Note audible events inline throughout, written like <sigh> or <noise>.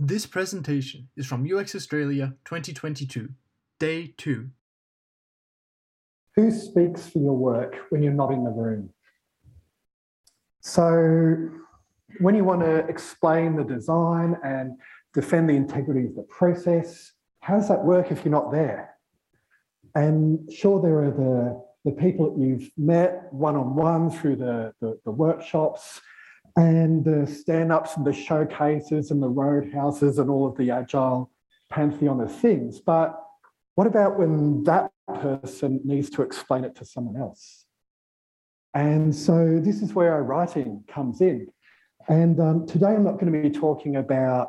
This presentation is from UX Australia 2022, Day 2. Who speaks for your work when you're not in the room? So, when you want to explain the design and defend the integrity of the process, how does that work if you're not there? And sure, there are the, the people that you've met one on one through the, the, the workshops and the stand ups and the showcases and the roadhouses and all of the agile pantheon of things. But what about when that person needs to explain it to someone else? And so this is where our writing comes in. And um, today I'm not going to be talking about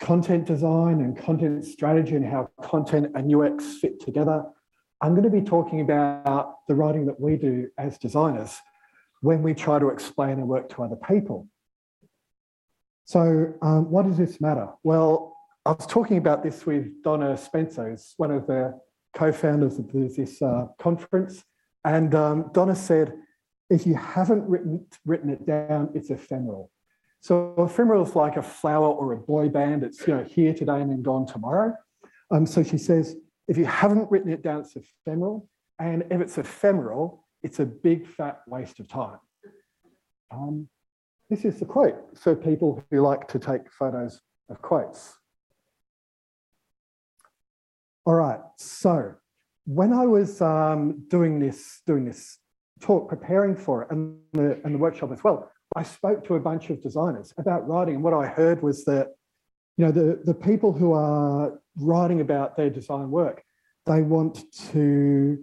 content design and content strategy and how content and UX fit together. I'm going to be talking about the writing that we do as designers when we try to explain our work to other people. So um, what does this matter? Well, I was talking about this with Donna Spencer, who's one of the co-founders of this uh, conference. And um, Donna said, if you haven't written, written it down, it's ephemeral. So ephemeral is like a flower or a boy band. It's you know here today and then gone tomorrow. Um, so she says, if you haven't written it down, it's ephemeral. And if it's ephemeral, it's a big fat waste of time. Um, this is the quote for people who like to take photos of quotes. All right, so when I was um, doing this, doing this talk, preparing for it, and the, and the workshop as well, I spoke to a bunch of designers about writing, and what I heard was that, you know, the, the people who are writing about their design work, they want to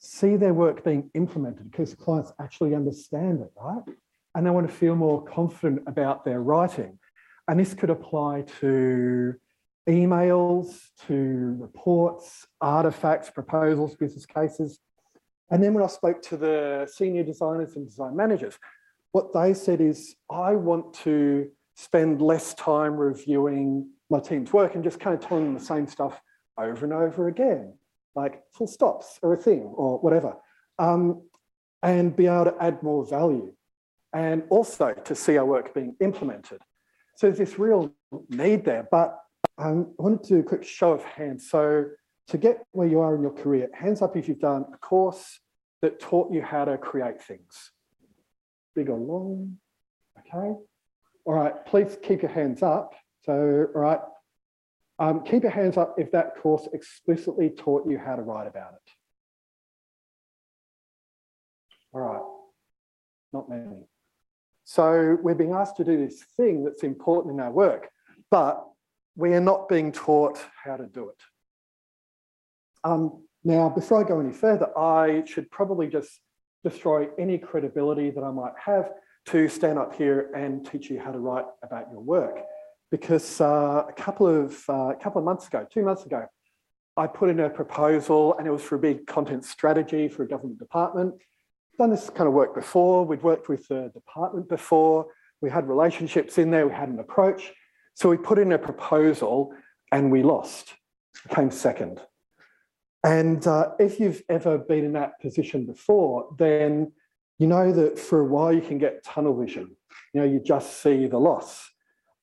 see their work being implemented because clients actually understand it, right? And they want to feel more confident about their writing. And this could apply to emails to reports, artifacts, proposals, business cases. And then when I spoke to the senior designers and design managers, what they said is, I want to spend less time reviewing my team's work and just kind of telling them the same stuff over and over again, like full stops or a thing or whatever, um, and be able to add more value and also to see our work being implemented. So there's this real need there, but um, I wanted to do a quick show of hands. So to get where you are in your career, hands up if you've done a course that taught you how to create things. Big or long, okay? All right, please keep your hands up. So, all right, um, keep your hands up if that course explicitly taught you how to write about it. All right, not many. So we're being asked to do this thing that's important in our work, but we are not being taught how to do it. Um, now, before I go any further, I should probably just destroy any credibility that I might have to stand up here and teach you how to write about your work. Because uh, a couple of uh, a couple of months ago, two months ago, I put in a proposal and it was for a big content strategy for a government department. Done this kind of work before. We'd worked with the department before. We had relationships in there. We had an approach. So we put in a proposal and we lost, came second. And uh, if you've ever been in that position before, then you know that for a while you can get tunnel vision. You know, you just see the loss.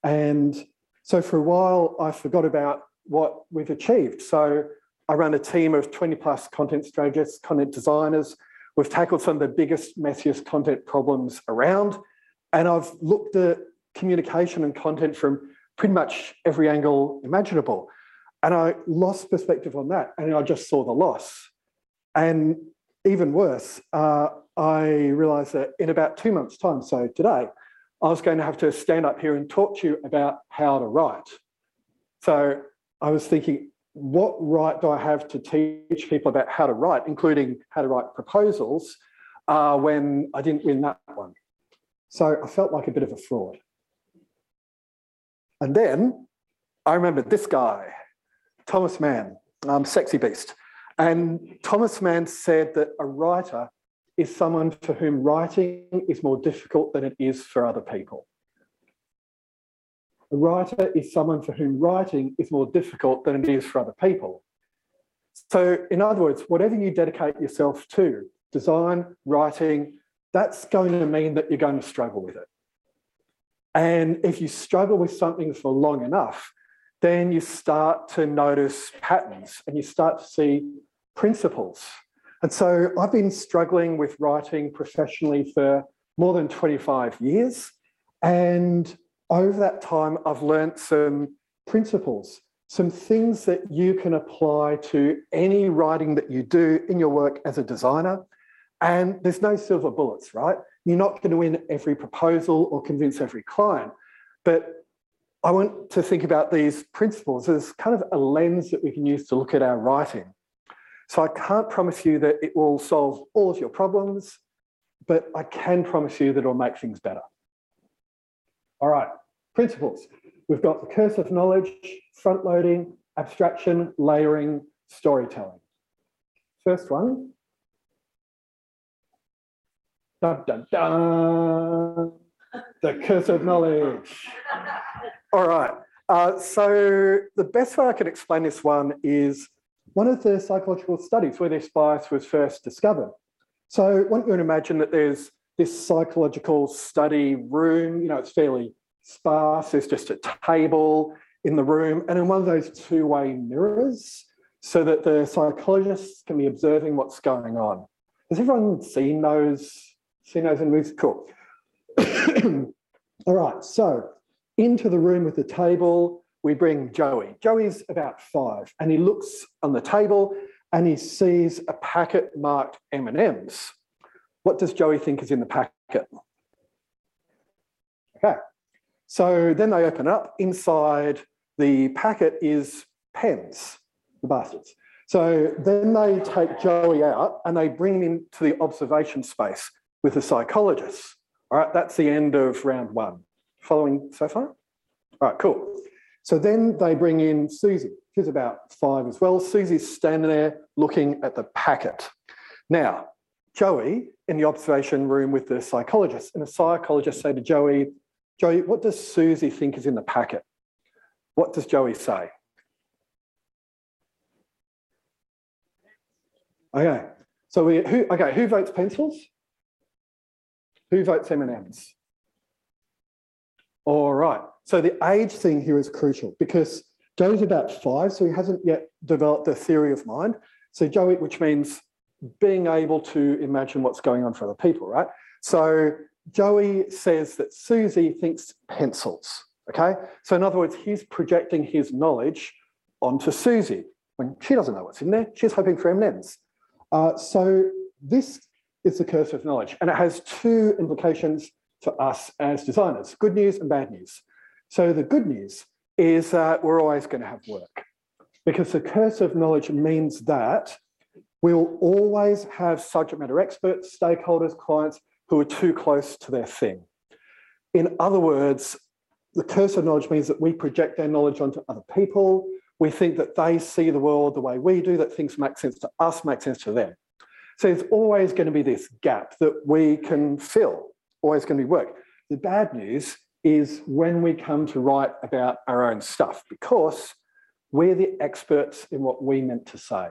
And so for a while, I forgot about what we've achieved. So I run a team of 20 plus content strategists, content designers. We've tackled some of the biggest, messiest content problems around. And I've looked at communication and content from pretty much every angle imaginable. And I lost perspective on that and I just saw the loss. And even worse, uh, I realized that in about two months' time, so today, I was going to have to stand up here and talk to you about how to write. So I was thinking, what right do I have to teach people about how to write, including how to write proposals, uh, when I didn't win that one? So I felt like a bit of a fraud. And then I remembered this guy, Thomas Mann, um, Sexy Beast. And Thomas Mann said that a writer is someone for whom writing is more difficult than it is for other people. A writer is someone for whom writing is more difficult than it is for other people. So, in other words, whatever you dedicate yourself to, design, writing, that's going to mean that you're going to struggle with it. And if you struggle with something for long enough, then you start to notice patterns and you start to see principles. And so I've been struggling with writing professionally for more than 25 years. And over that time, I've learnt some principles, some things that you can apply to any writing that you do in your work as a designer. And there's no silver bullets, right? You're not going to win every proposal or convince every client. But I want to think about these principles as kind of a lens that we can use to look at our writing. So I can't promise you that it will solve all of your problems, but I can promise you that it'll make things better. All right, principles. We've got the curse of knowledge, front loading, abstraction, layering, storytelling. First one. Dun, dun, dun. The curse of knowledge. All right. Uh, so the best way I can explain this one is one of the psychological studies where this bias was first discovered. So I want you to imagine that there's this psychological study room, you know, it's fairly sparse, there's just a table in the room, and in one of those two-way mirrors, so that the psychologists can be observing what's going on. Has everyone seen those, seen those in movies? Cool. <coughs> All right, so into the room with the table, we bring Joey. Joey's about five, and he looks on the table and he sees a packet marked M&Ms. What does Joey think is in the packet? Okay, so then they open up. Inside the packet is pens, the bastards. So then they take Joey out and they bring him into the observation space with the psychologists. All right, that's the end of round one. Following so far? All right, cool. So then they bring in Susie. She's about five as well. Susie's standing there looking at the packet. Now, Joey in the observation room with the psychologist, and the psychologist say to Joey, Joey, what does Susie think is in the packet? What does Joey say? Okay, so we who okay, who votes pencils? Who votes M&Ms? All right. So the age thing here is crucial because Joey's about five, so he hasn't yet developed a theory of mind. So Joey, which means being able to imagine what's going on for other people, right? So Joey says that Susie thinks pencils, okay? So in other words, he's projecting his knowledge onto Susie when she doesn't know what's in there. She's hoping for M&Ms. Uh, so this is the curse of knowledge, and it has two implications for us as designers, good news and bad news. So the good news is that we're always going to have work because the curse of knowledge means that we'll always have subject matter experts, stakeholders, clients who are too close to their thing. In other words, the curse of knowledge means that we project our knowledge onto other people. We think that they see the world the way we do, that things make sense to us, make sense to them. So there's always going to be this gap that we can fill always going to be work. The bad news is when we come to write about our own stuff, because we're the experts in what we meant to say.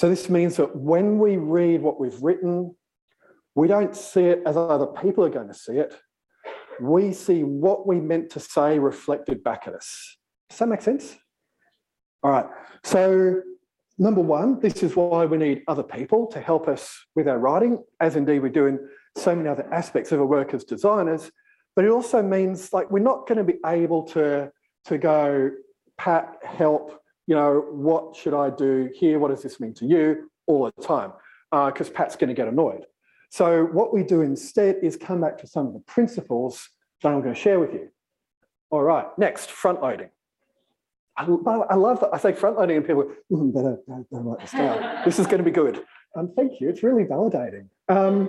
So this means that when we read what we've written, we don't see it as other people are going to see it. We see what we meant to say reflected back at us. Does that make sense? All right. So Number one, this is why we need other people to help us with our writing, as indeed we do in so many other aspects of our work as designers. But it also means like we're not going to be able to, to go, Pat, help, you know, what should I do here? What does this mean to you all the time? Because uh, Pat's going to get annoyed. So what we do instead is come back to some of the principles that I'm going to share with you. All right, next, front loading. I, I love that. I say front loading and people go, mm, better, better write this down. <laughs> this is going to be good. Um, thank you. It's really validating. Um,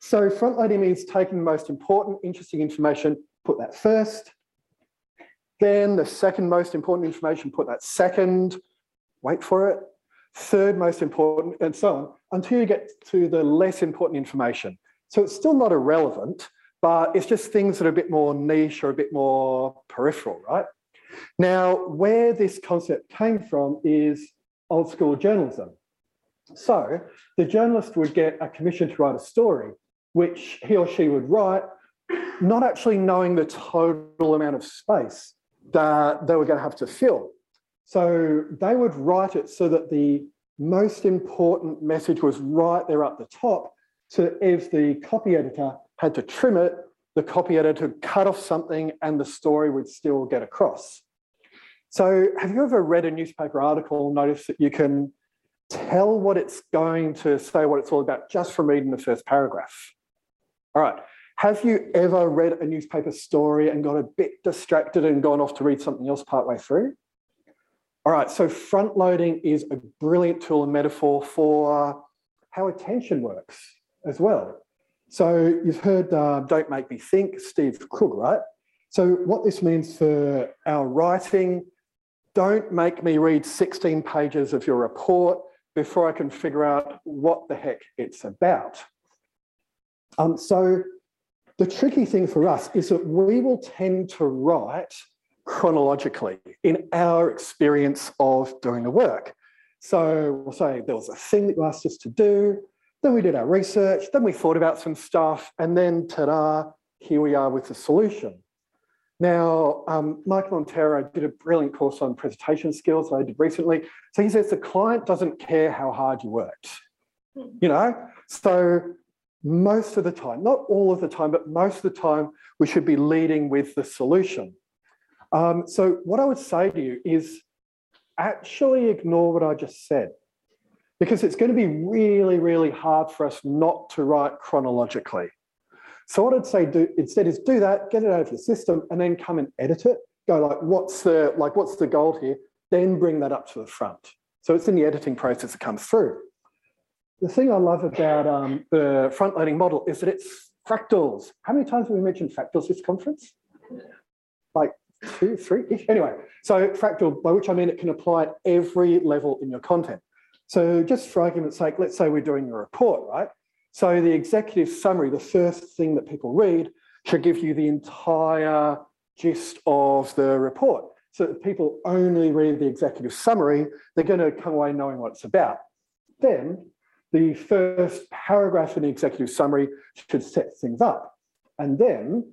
so front loading means taking the most important, interesting information, put that first. Then the second most important information, put that second. Wait for it. Third most important, and so on, until you get to the less important information. So it's still not irrelevant, but it's just things that are a bit more niche or a bit more peripheral, right? Now, where this concept came from is old school journalism. So the journalist would get a commission to write a story, which he or she would write, not actually knowing the total amount of space that they were going to have to fill. So they would write it so that the most important message was right there at the top. So if the copy editor had to trim it, the copy editor cut off something and the story would still get across. So have you ever read a newspaper article and noticed that you can tell what it's going to say, what it's all about, just from reading the first paragraph? All right. Have you ever read a newspaper story and got a bit distracted and gone off to read something else partway through? All right, so front loading is a brilliant tool and metaphor for how attention works as well. So you've heard uh, Don't Make Me Think, Steve Krug, right? So what this means for our writing, don't make me read 16 pages of your report before I can figure out what the heck it's about. Um, so the tricky thing for us is that we will tend to write chronologically in our experience of doing the work. So we'll say there was a thing that you asked us to do, then we did our research, then we thought about some stuff, and then ta-da, here we are with the solution. Now, um, Mike Monteiro did a brilliant course on presentation skills that I did recently. So he says the client doesn't care how hard you worked, you know? So most of the time, not all of the time, but most of the time, we should be leading with the solution. Um, so what I would say to you is actually ignore what I just said because it's going to be really, really hard for us not to write chronologically. So what I'd say do instead is do that, get it out of your system, and then come and edit it. Go like, what's the like, what's the goal here? Then bring that up to the front. So it's in the editing process that comes through. The thing I love about um, the front-loading model is that it's fractals. How many times have we mentioned fractals this conference? Like two, three -ish? Anyway, so fractal, by which I mean it can apply at every level in your content. So just for argument's sake, let's say we're doing a report, right? So the executive summary, the first thing that people read, should give you the entire gist of the report. So if people only read the executive summary, they're going to come away knowing what it's about. Then the first paragraph in the executive summary should set things up. And then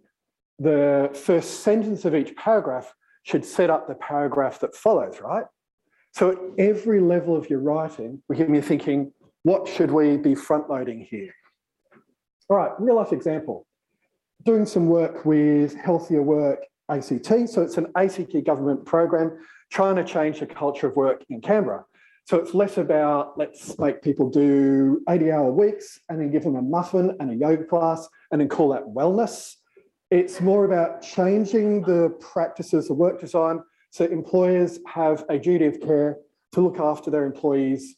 the first sentence of each paragraph should set up the paragraph that follows, right? So at every level of your writing, we can be thinking, what should we be front loading here? All right, real life example. Doing some work with Healthier Work ACT. So it's an ACT government program trying to change the culture of work in Canberra. So it's less about let's make people do 80 hour weeks and then give them a muffin and a yoga class and then call that wellness. It's more about changing the practices of work design so employers have a duty of care to look after their employees'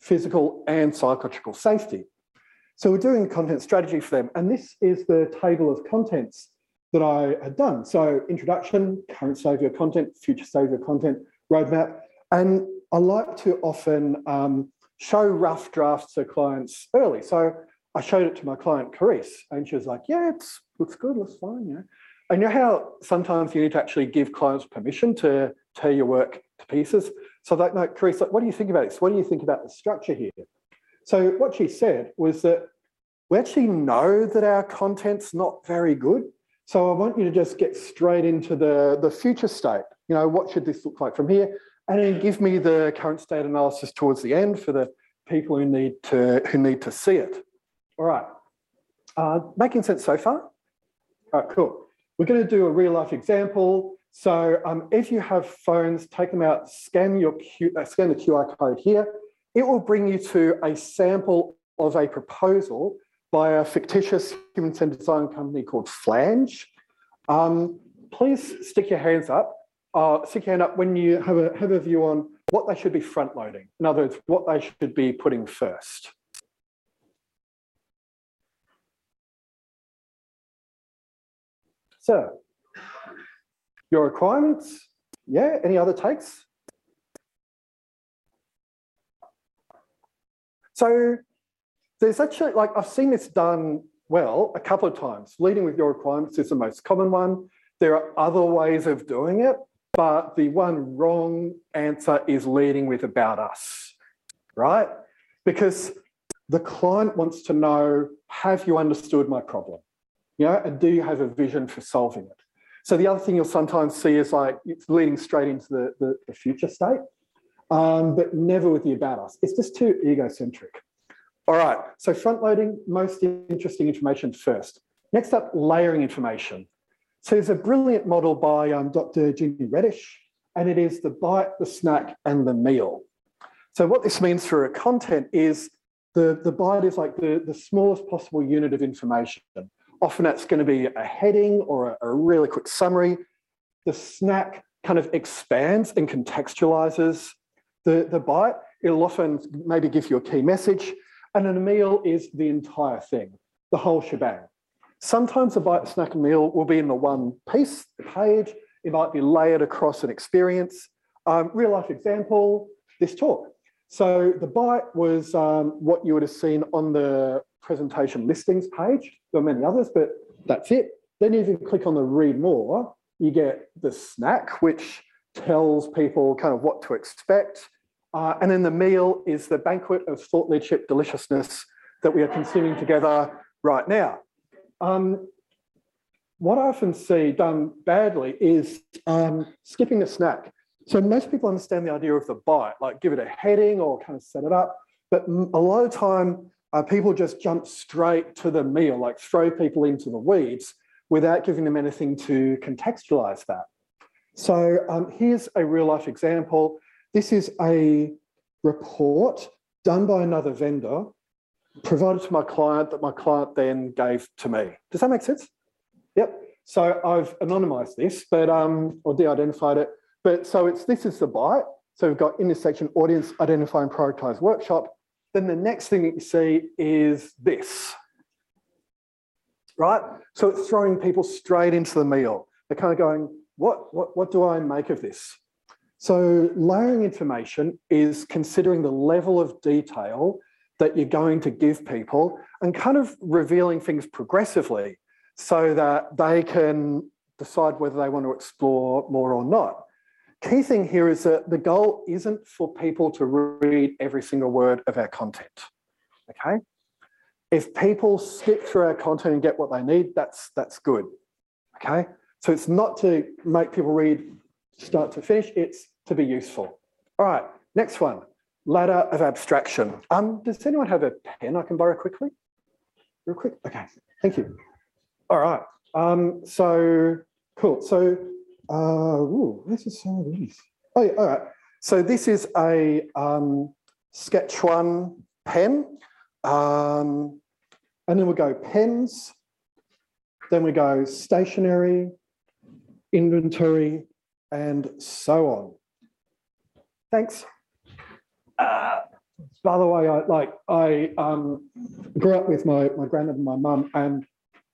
physical and psychological safety. So we're doing content strategy for them. And this is the table of contents that I had done. So introduction, current state of your content, future state of your content, roadmap, and I like to often um, show rough drafts to clients early. So I showed it to my client, Carice, and she was like, yeah, it looks good, looks fine, you know. I know how sometimes you need to actually give clients permission to tear your work to pieces. So like, no, Carice, like, what do you think about this? What do you think about the structure here? So what she said was that we actually know that our content's not very good. So I want you to just get straight into the, the future state. You know, what should this look like from here? And then give me the current state analysis towards the end for the people who need to who need to see it. All right, uh, making sense so far? All right, cool. We're going to do a real life example. So um, if you have phones, take them out, scan your Q, uh, scan the QR code here. It will bring you to a sample of a proposal by a fictitious human-centered design company called Flange. Um, please stick your hands up uh, stick your up when you have a, have a view on what they should be front loading. In other words, what they should be putting first. So, your requirements, yeah, any other takes? So there's actually, like I've seen this done well a couple of times. Leading with your requirements is the most common one. There are other ways of doing it but the one wrong answer is leading with about us, right? Because the client wants to know, have you understood my problem? You know, and do you have a vision for solving it? So the other thing you'll sometimes see is like it's leading straight into the, the, the future state, um, but never with the about us. It's just too egocentric. All right, so front loading, most interesting information first. Next up, layering information. So there's a brilliant model by um, Dr. Ginny Redish, and it is the bite, the snack, and the meal. So what this means for a content is the, the bite is like the, the smallest possible unit of information. Often that's going to be a heading or a, a really quick summary. The snack kind of expands and contextualizes the, the bite. It'll often maybe give you a key message. And a meal is the entire thing, the whole shebang. Sometimes a bite, snack, and meal will be in the one piece, page. It might be layered across an experience. Um, real life example, this talk. So the bite was um, what you would have seen on the presentation listings page. There are many others, but that's it. Then if you click on the read more, you get the snack, which tells people kind of what to expect. Uh, and then the meal is the banquet of thought leadership deliciousness that we are consuming together right now. Um, what I often see done badly is um, skipping a snack. So most people understand the idea of the bite, like give it a heading or kind of set it up. But a lot of time, uh, people just jump straight to the meal, like throw people into the weeds without giving them anything to contextualize that. So um, here's a real life example. This is a report done by another vendor provided to my client that my client then gave to me. Does that make sense? Yep. So I've anonymized this, but um, or de-identified it. But so it's this is the bite. So we've got in this section audience identify and prioritize workshop. Then the next thing that you see is this. Right? So it's throwing people straight into the meal. They're kind of going, what, what, what do I make of this? So layering information is considering the level of detail that you're going to give people and kind of revealing things progressively so that they can decide whether they want to explore more or not. Key thing here is that the goal isn't for people to read every single word of our content. Okay? If people skip through our content and get what they need, that's that's good. Okay? So it's not to make people read start to finish, it's to be useful. All right, next one ladder of abstraction. Um, does anyone have a pen I can borrow quickly? Real quick? Okay, thank you. All right, um, so cool. So, uh, ooh, this is some of these. Oh yeah, all right. So this is a um, Sketch One pen. Um, and then we go pens, then we go stationery, inventory, and so on. Thanks. Uh, by the way, I like I um, grew up with my my granddad and my mum, and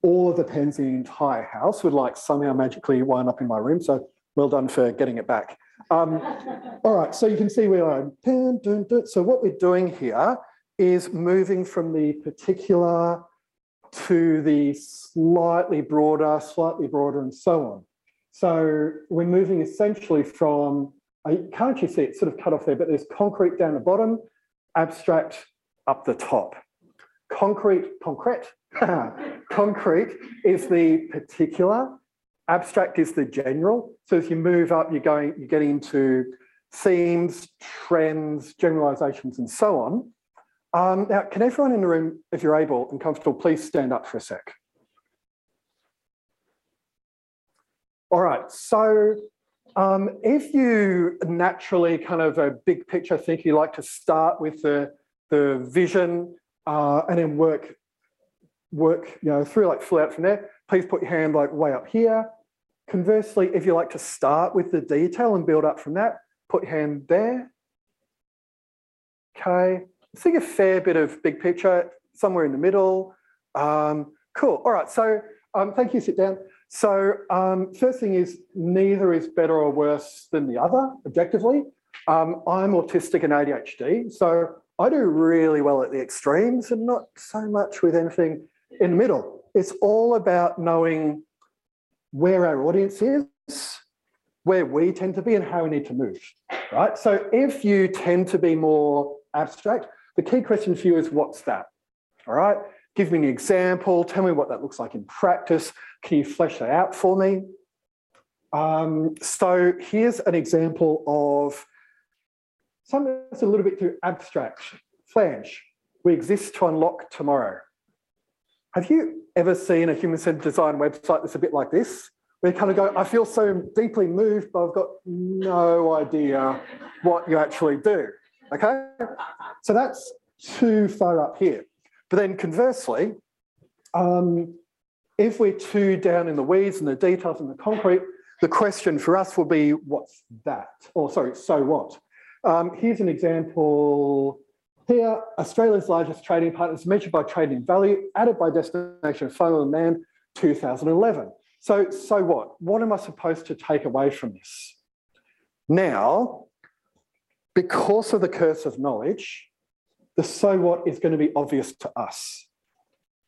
all of the pens in the entire house would like somehow magically wind up in my room. So well done for getting it back. Um, <laughs> all right, so you can see we are pen. Dun, dun. So what we're doing here is moving from the particular to the slightly broader, slightly broader, and so on. So we're moving essentially from I can't actually see it sort of cut off there, but there's concrete down the bottom, abstract up the top. Concrete, concrete, <laughs> concrete is the particular, abstract is the general. So as you move up, you're going, you're getting into themes, trends, generalizations, and so on. Um, now, can everyone in the room, if you're able and comfortable, please stand up for a sec. All right, so um, if you naturally kind of a big picture think you like to start with the, the vision uh, and then work, work you know, through like fill out from there, please put your hand like way up here. Conversely, if you like to start with the detail and build up from that, put your hand there. Okay, see a fair bit of big picture, somewhere in the middle. Um, cool, all right, so um, thank you, sit down. So um, first thing is neither is better or worse than the other, objectively. Um, I'm autistic and ADHD, so I do really well at the extremes and not so much with anything in the middle. It's all about knowing where our audience is, where we tend to be and how we need to move, right? So if you tend to be more abstract, the key question for you is what's that, all right? Give me an example. Tell me what that looks like in practice. Can you flesh that out for me? Um, so here's an example of something that's a little bit too abstract. Flange, we exist to unlock tomorrow. Have you ever seen a human-centered design website that's a bit like this? Where you kind of go, I feel so deeply moved, but I've got no idea what you actually do. Okay? So that's too far up here. But then conversely, um, if we're too down in the weeds and the details and the concrete, the question for us will be, what's that? Or sorry, so what? Um, here's an example here, Australia's largest trading partners measured by trading value, added by destination final demand 2011. So, so what? What am I supposed to take away from this? Now, because of the curse of knowledge, the so what is going to be obvious to us.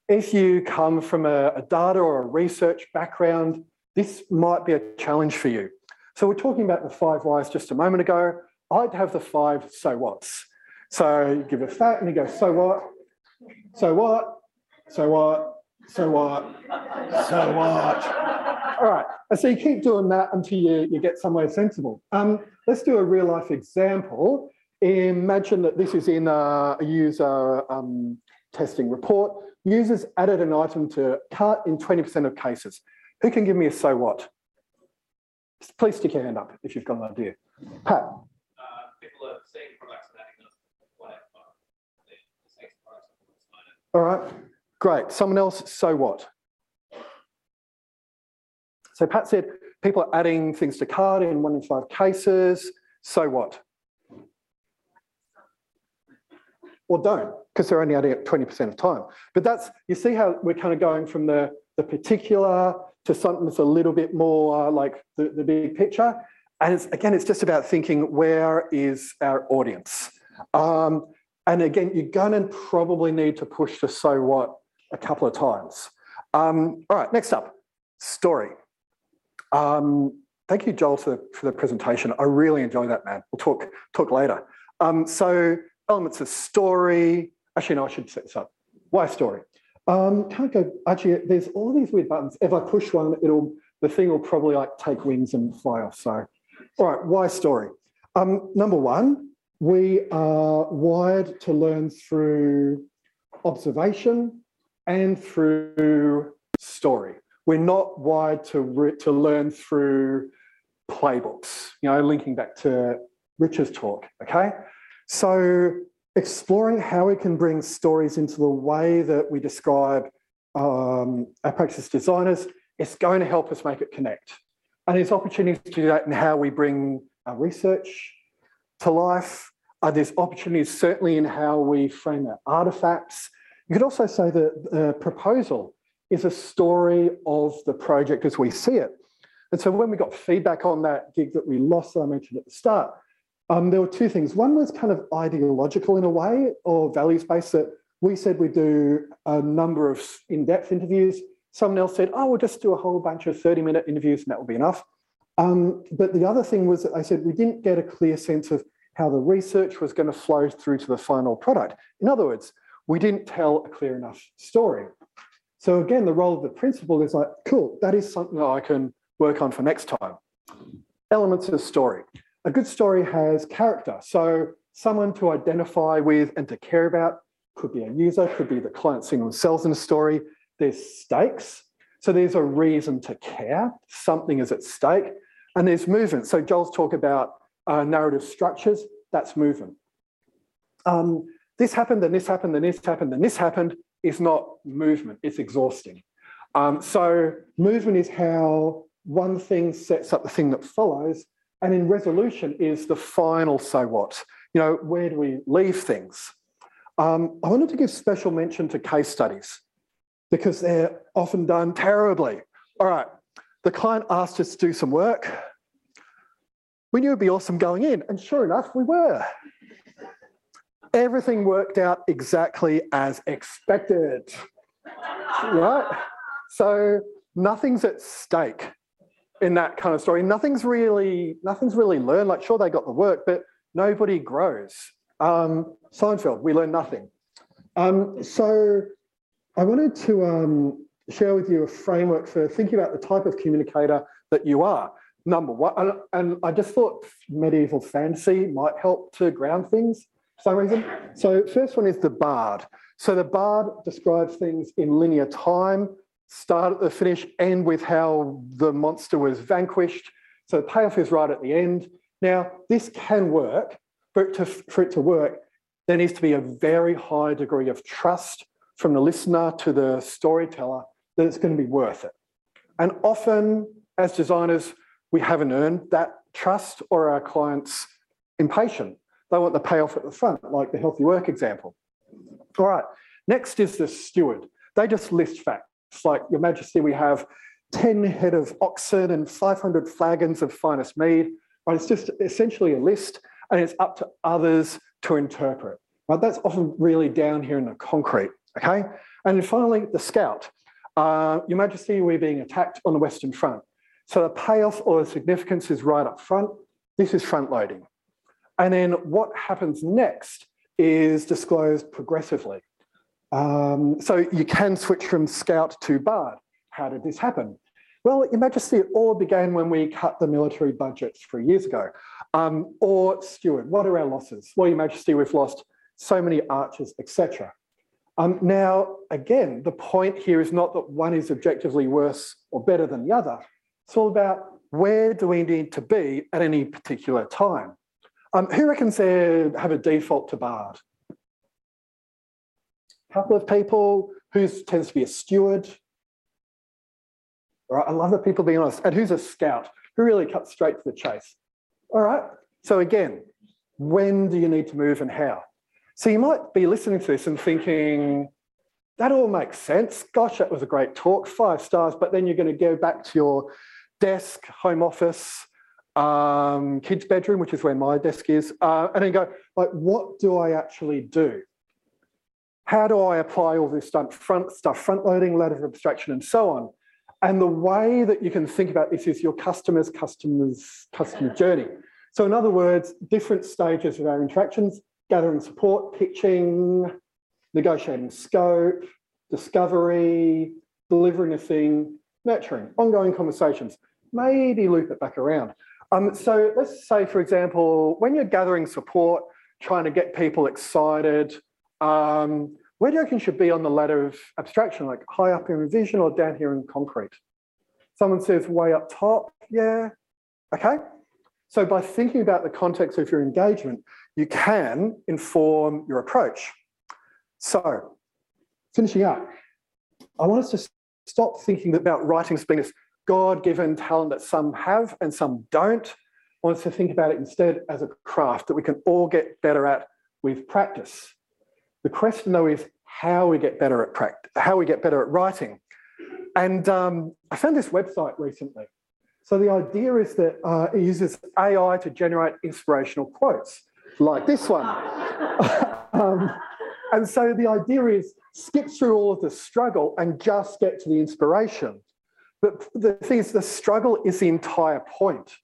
If you come from a, a data or a research background, this might be a challenge for you. So we're talking about the five whys just a moment ago. I'd have the five so whats. So you give a fat and you go, so what? So what? So what? So what? So what? All right. So you keep doing that until you, you get somewhere sensible. Um, let's do a real life example. Imagine that this is in a, user um, testing report. Users added an item to cart in 20% of cases. Who can give me a so what? Please stick your hand up if you've got an idea. Pat. Uh, people are seeing products and adding them. All right, great. Someone else, so what? So Pat said people are adding things to cart in one in five cases. So what? Or don't, because they're only it 20% of time. But that's, you see how we're kind of going from the, the particular to something that's a little bit more like the, the big picture. And it's, again, it's just about thinking where is our audience? Um, and again, you're going to probably need to push the so what a couple of times. Um, all right, next up, story. Um, thank you, Joel, for the, for the, presentation. I really enjoy that, man. We'll talk, talk later. Um, so elements of story. Actually, no, I should set this up. Why story? Um, can't go, actually, there's all these weird buttons. If I push one, it'll, the thing will probably like take wings and fly off. So, all right, why story? Um, number one, we are wired to learn through observation and through story. We're not wired to, to learn through playbooks, you know, linking back to Richard's talk, okay? So exploring how we can bring stories into the way that we describe um, our practice designers, is going to help us make it connect. And there's opportunities to do that in how we bring our research, to life. Uh, there's opportunities certainly in how we frame our artifacts. You could also say that the proposal is a story of the project as we see it. And so when we got feedback on that gig that we lost that I mentioned at the start, um, there were two things. One was kind of ideological in a way or values-based that we said we'd do a number of in-depth interviews. Someone else said, oh, we'll just do a whole bunch of 30-minute interviews and that will be enough. Um, but the other thing was that they said we didn't get a clear sense of how the research was going to flow through to the final product. In other words, we didn't tell a clear enough story. So again, the role of the principle is like, cool, that is something that I can work on for next time. Elements of story. A good story has character. So someone to identify with and to care about could be a user, could be the client seeing themselves in a story. There's stakes. So there's a reason to care. Something is at stake. And there's movement. So Joel's talk about uh, narrative structures, that's movement. Um, this happened, and this happened, and this happened, and this happened is not movement, it's exhausting. Um, so movement is how one thing sets up the thing that follows, and in resolution is the final so what. You know, where do we leave things? Um, I wanted to give special mention to case studies because they're often done terribly. All right, the client asked us to do some work we knew it'd be awesome going in. And sure enough, we were. Everything worked out exactly as expected. Right? So nothing's at stake in that kind of story. Nothing's really, nothing's really learned. Like, sure, they got the work, but nobody grows. Um, Seinfeld, we learn nothing. Um, so I wanted to um, share with you a framework for thinking about the type of communicator that you are. Number one, and, and I just thought medieval fantasy might help to ground things for some reason. So first one is the bard. So the bard describes things in linear time, start at the finish, end with how the monster was vanquished. So the payoff is right at the end. Now, this can work, but to, for it to work, there needs to be a very high degree of trust from the listener to the storyteller that it's going to be worth it. And often, as designers, we haven't earned that trust or our clients impatient. They want the payoff at the front, like the healthy work example. All right, next is the steward. They just list facts, like, Your Majesty, we have 10 head of oxen and 500 flagons of finest mead. Right, it's just essentially a list, and it's up to others to interpret. Right, that's often really down here in the concrete. Okay, and then finally, the scout. Uh, Your Majesty, we're being attacked on the Western Front. So the payoff or the significance is right up front. This is front loading. And then what happens next is disclosed progressively. Um, so you can switch from scout to bard. How did this happen? Well, Your Majesty, it all began when we cut the military budget three years ago. Um, or steward, what are our losses? Well, Your Majesty, we've lost so many archers, etc. Um, now, again, the point here is not that one is objectively worse or better than the other. It's all about where do we need to be at any particular time. Um, who reckons they have a default to Bard? Couple of people. Who tends to be a steward? All right, I love that people being honest. And who's a scout? Who really cuts straight to the chase? All right, so again, when do you need to move and how? So you might be listening to this and thinking, that all makes sense. Gosh, that was a great talk, five stars, but then you're going to go back to your desk, home office, um, kids' bedroom, which is where my desk is, uh, and then go, like, what do I actually do? How do I apply all this stuff, front stuff, front loading, ladder of abstraction, and so on? And the way that you can think about this is your customer's customer's customer journey. So in other words, different stages of our interactions, gathering support, pitching, negotiating scope, discovery, delivering a thing, nurturing, ongoing conversations, maybe loop it back around. Um, so let's say, for example, when you're gathering support, trying to get people excited, um, where do you reckon should be on the ladder of abstraction, like high up in vision or down here in concrete? Someone says way up top, yeah, okay. So by thinking about the context of your engagement, you can inform your approach. So finishing up, I want us to stop thinking about writing being this God-given talent that some have and some don't. I want us to think about it instead as a craft that we can all get better at with practice. The question though is how we get better at practice, how we get better at writing. And um, I found this website recently. So the idea is that uh, it uses AI to generate inspirational quotes, like this one. <laughs> um, and so the idea is skip through all of the struggle and just get to the inspiration. But the thing is, the struggle is the entire point,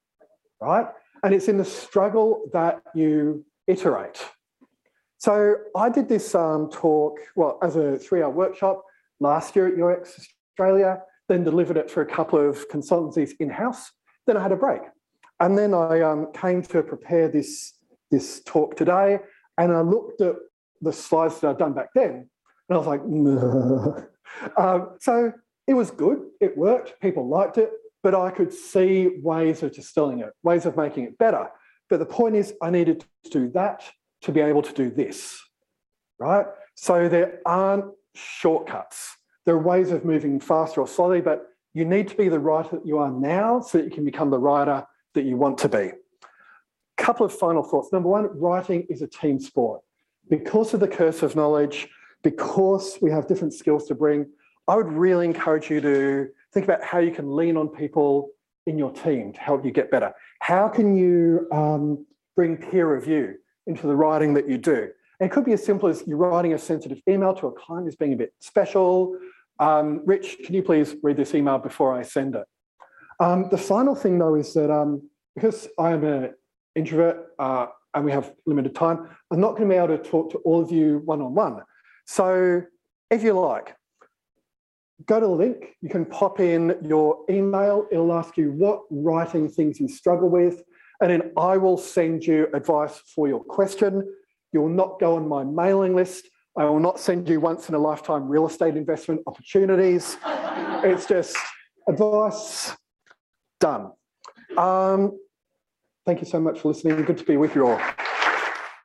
right? And it's in the struggle that you iterate. So I did this um, talk, well, as a three-hour workshop last year at UX Australia, then delivered it for a couple of consultancies in-house. Then I had a break. And then I um, came to prepare this, this talk today, and I looked at the slides that I'd done back then, and I was like, <laughs> um, so it was good, it worked, people liked it, but I could see ways of distilling it, ways of making it better. But the point is, I needed to do that to be able to do this, right? So there aren't shortcuts. There are ways of moving faster or slowly, but you need to be the writer that you are now so that you can become the writer that you want to be. Couple of final thoughts. Number one, writing is a team sport. Because of the curse of knowledge, because we have different skills to bring, I would really encourage you to think about how you can lean on people in your team to help you get better. How can you um, bring peer review into the writing that you do? And it could be as simple as you're writing a sensitive email to a client who's being a bit special. Um, Rich, can you please read this email before I send it? Um, the final thing though is that um, because I'm an introvert uh, and we have limited time, I'm not going to be able to talk to all of you one-on-one. -on -one. So if you like, go to the link. You can pop in your email. It'll ask you what writing things you struggle with. And then I will send you advice for your question. You will not go on my mailing list. I will not send you once in a lifetime real estate investment opportunities. it's just advice done. Um, thank you so much for listening. Good to be with you all.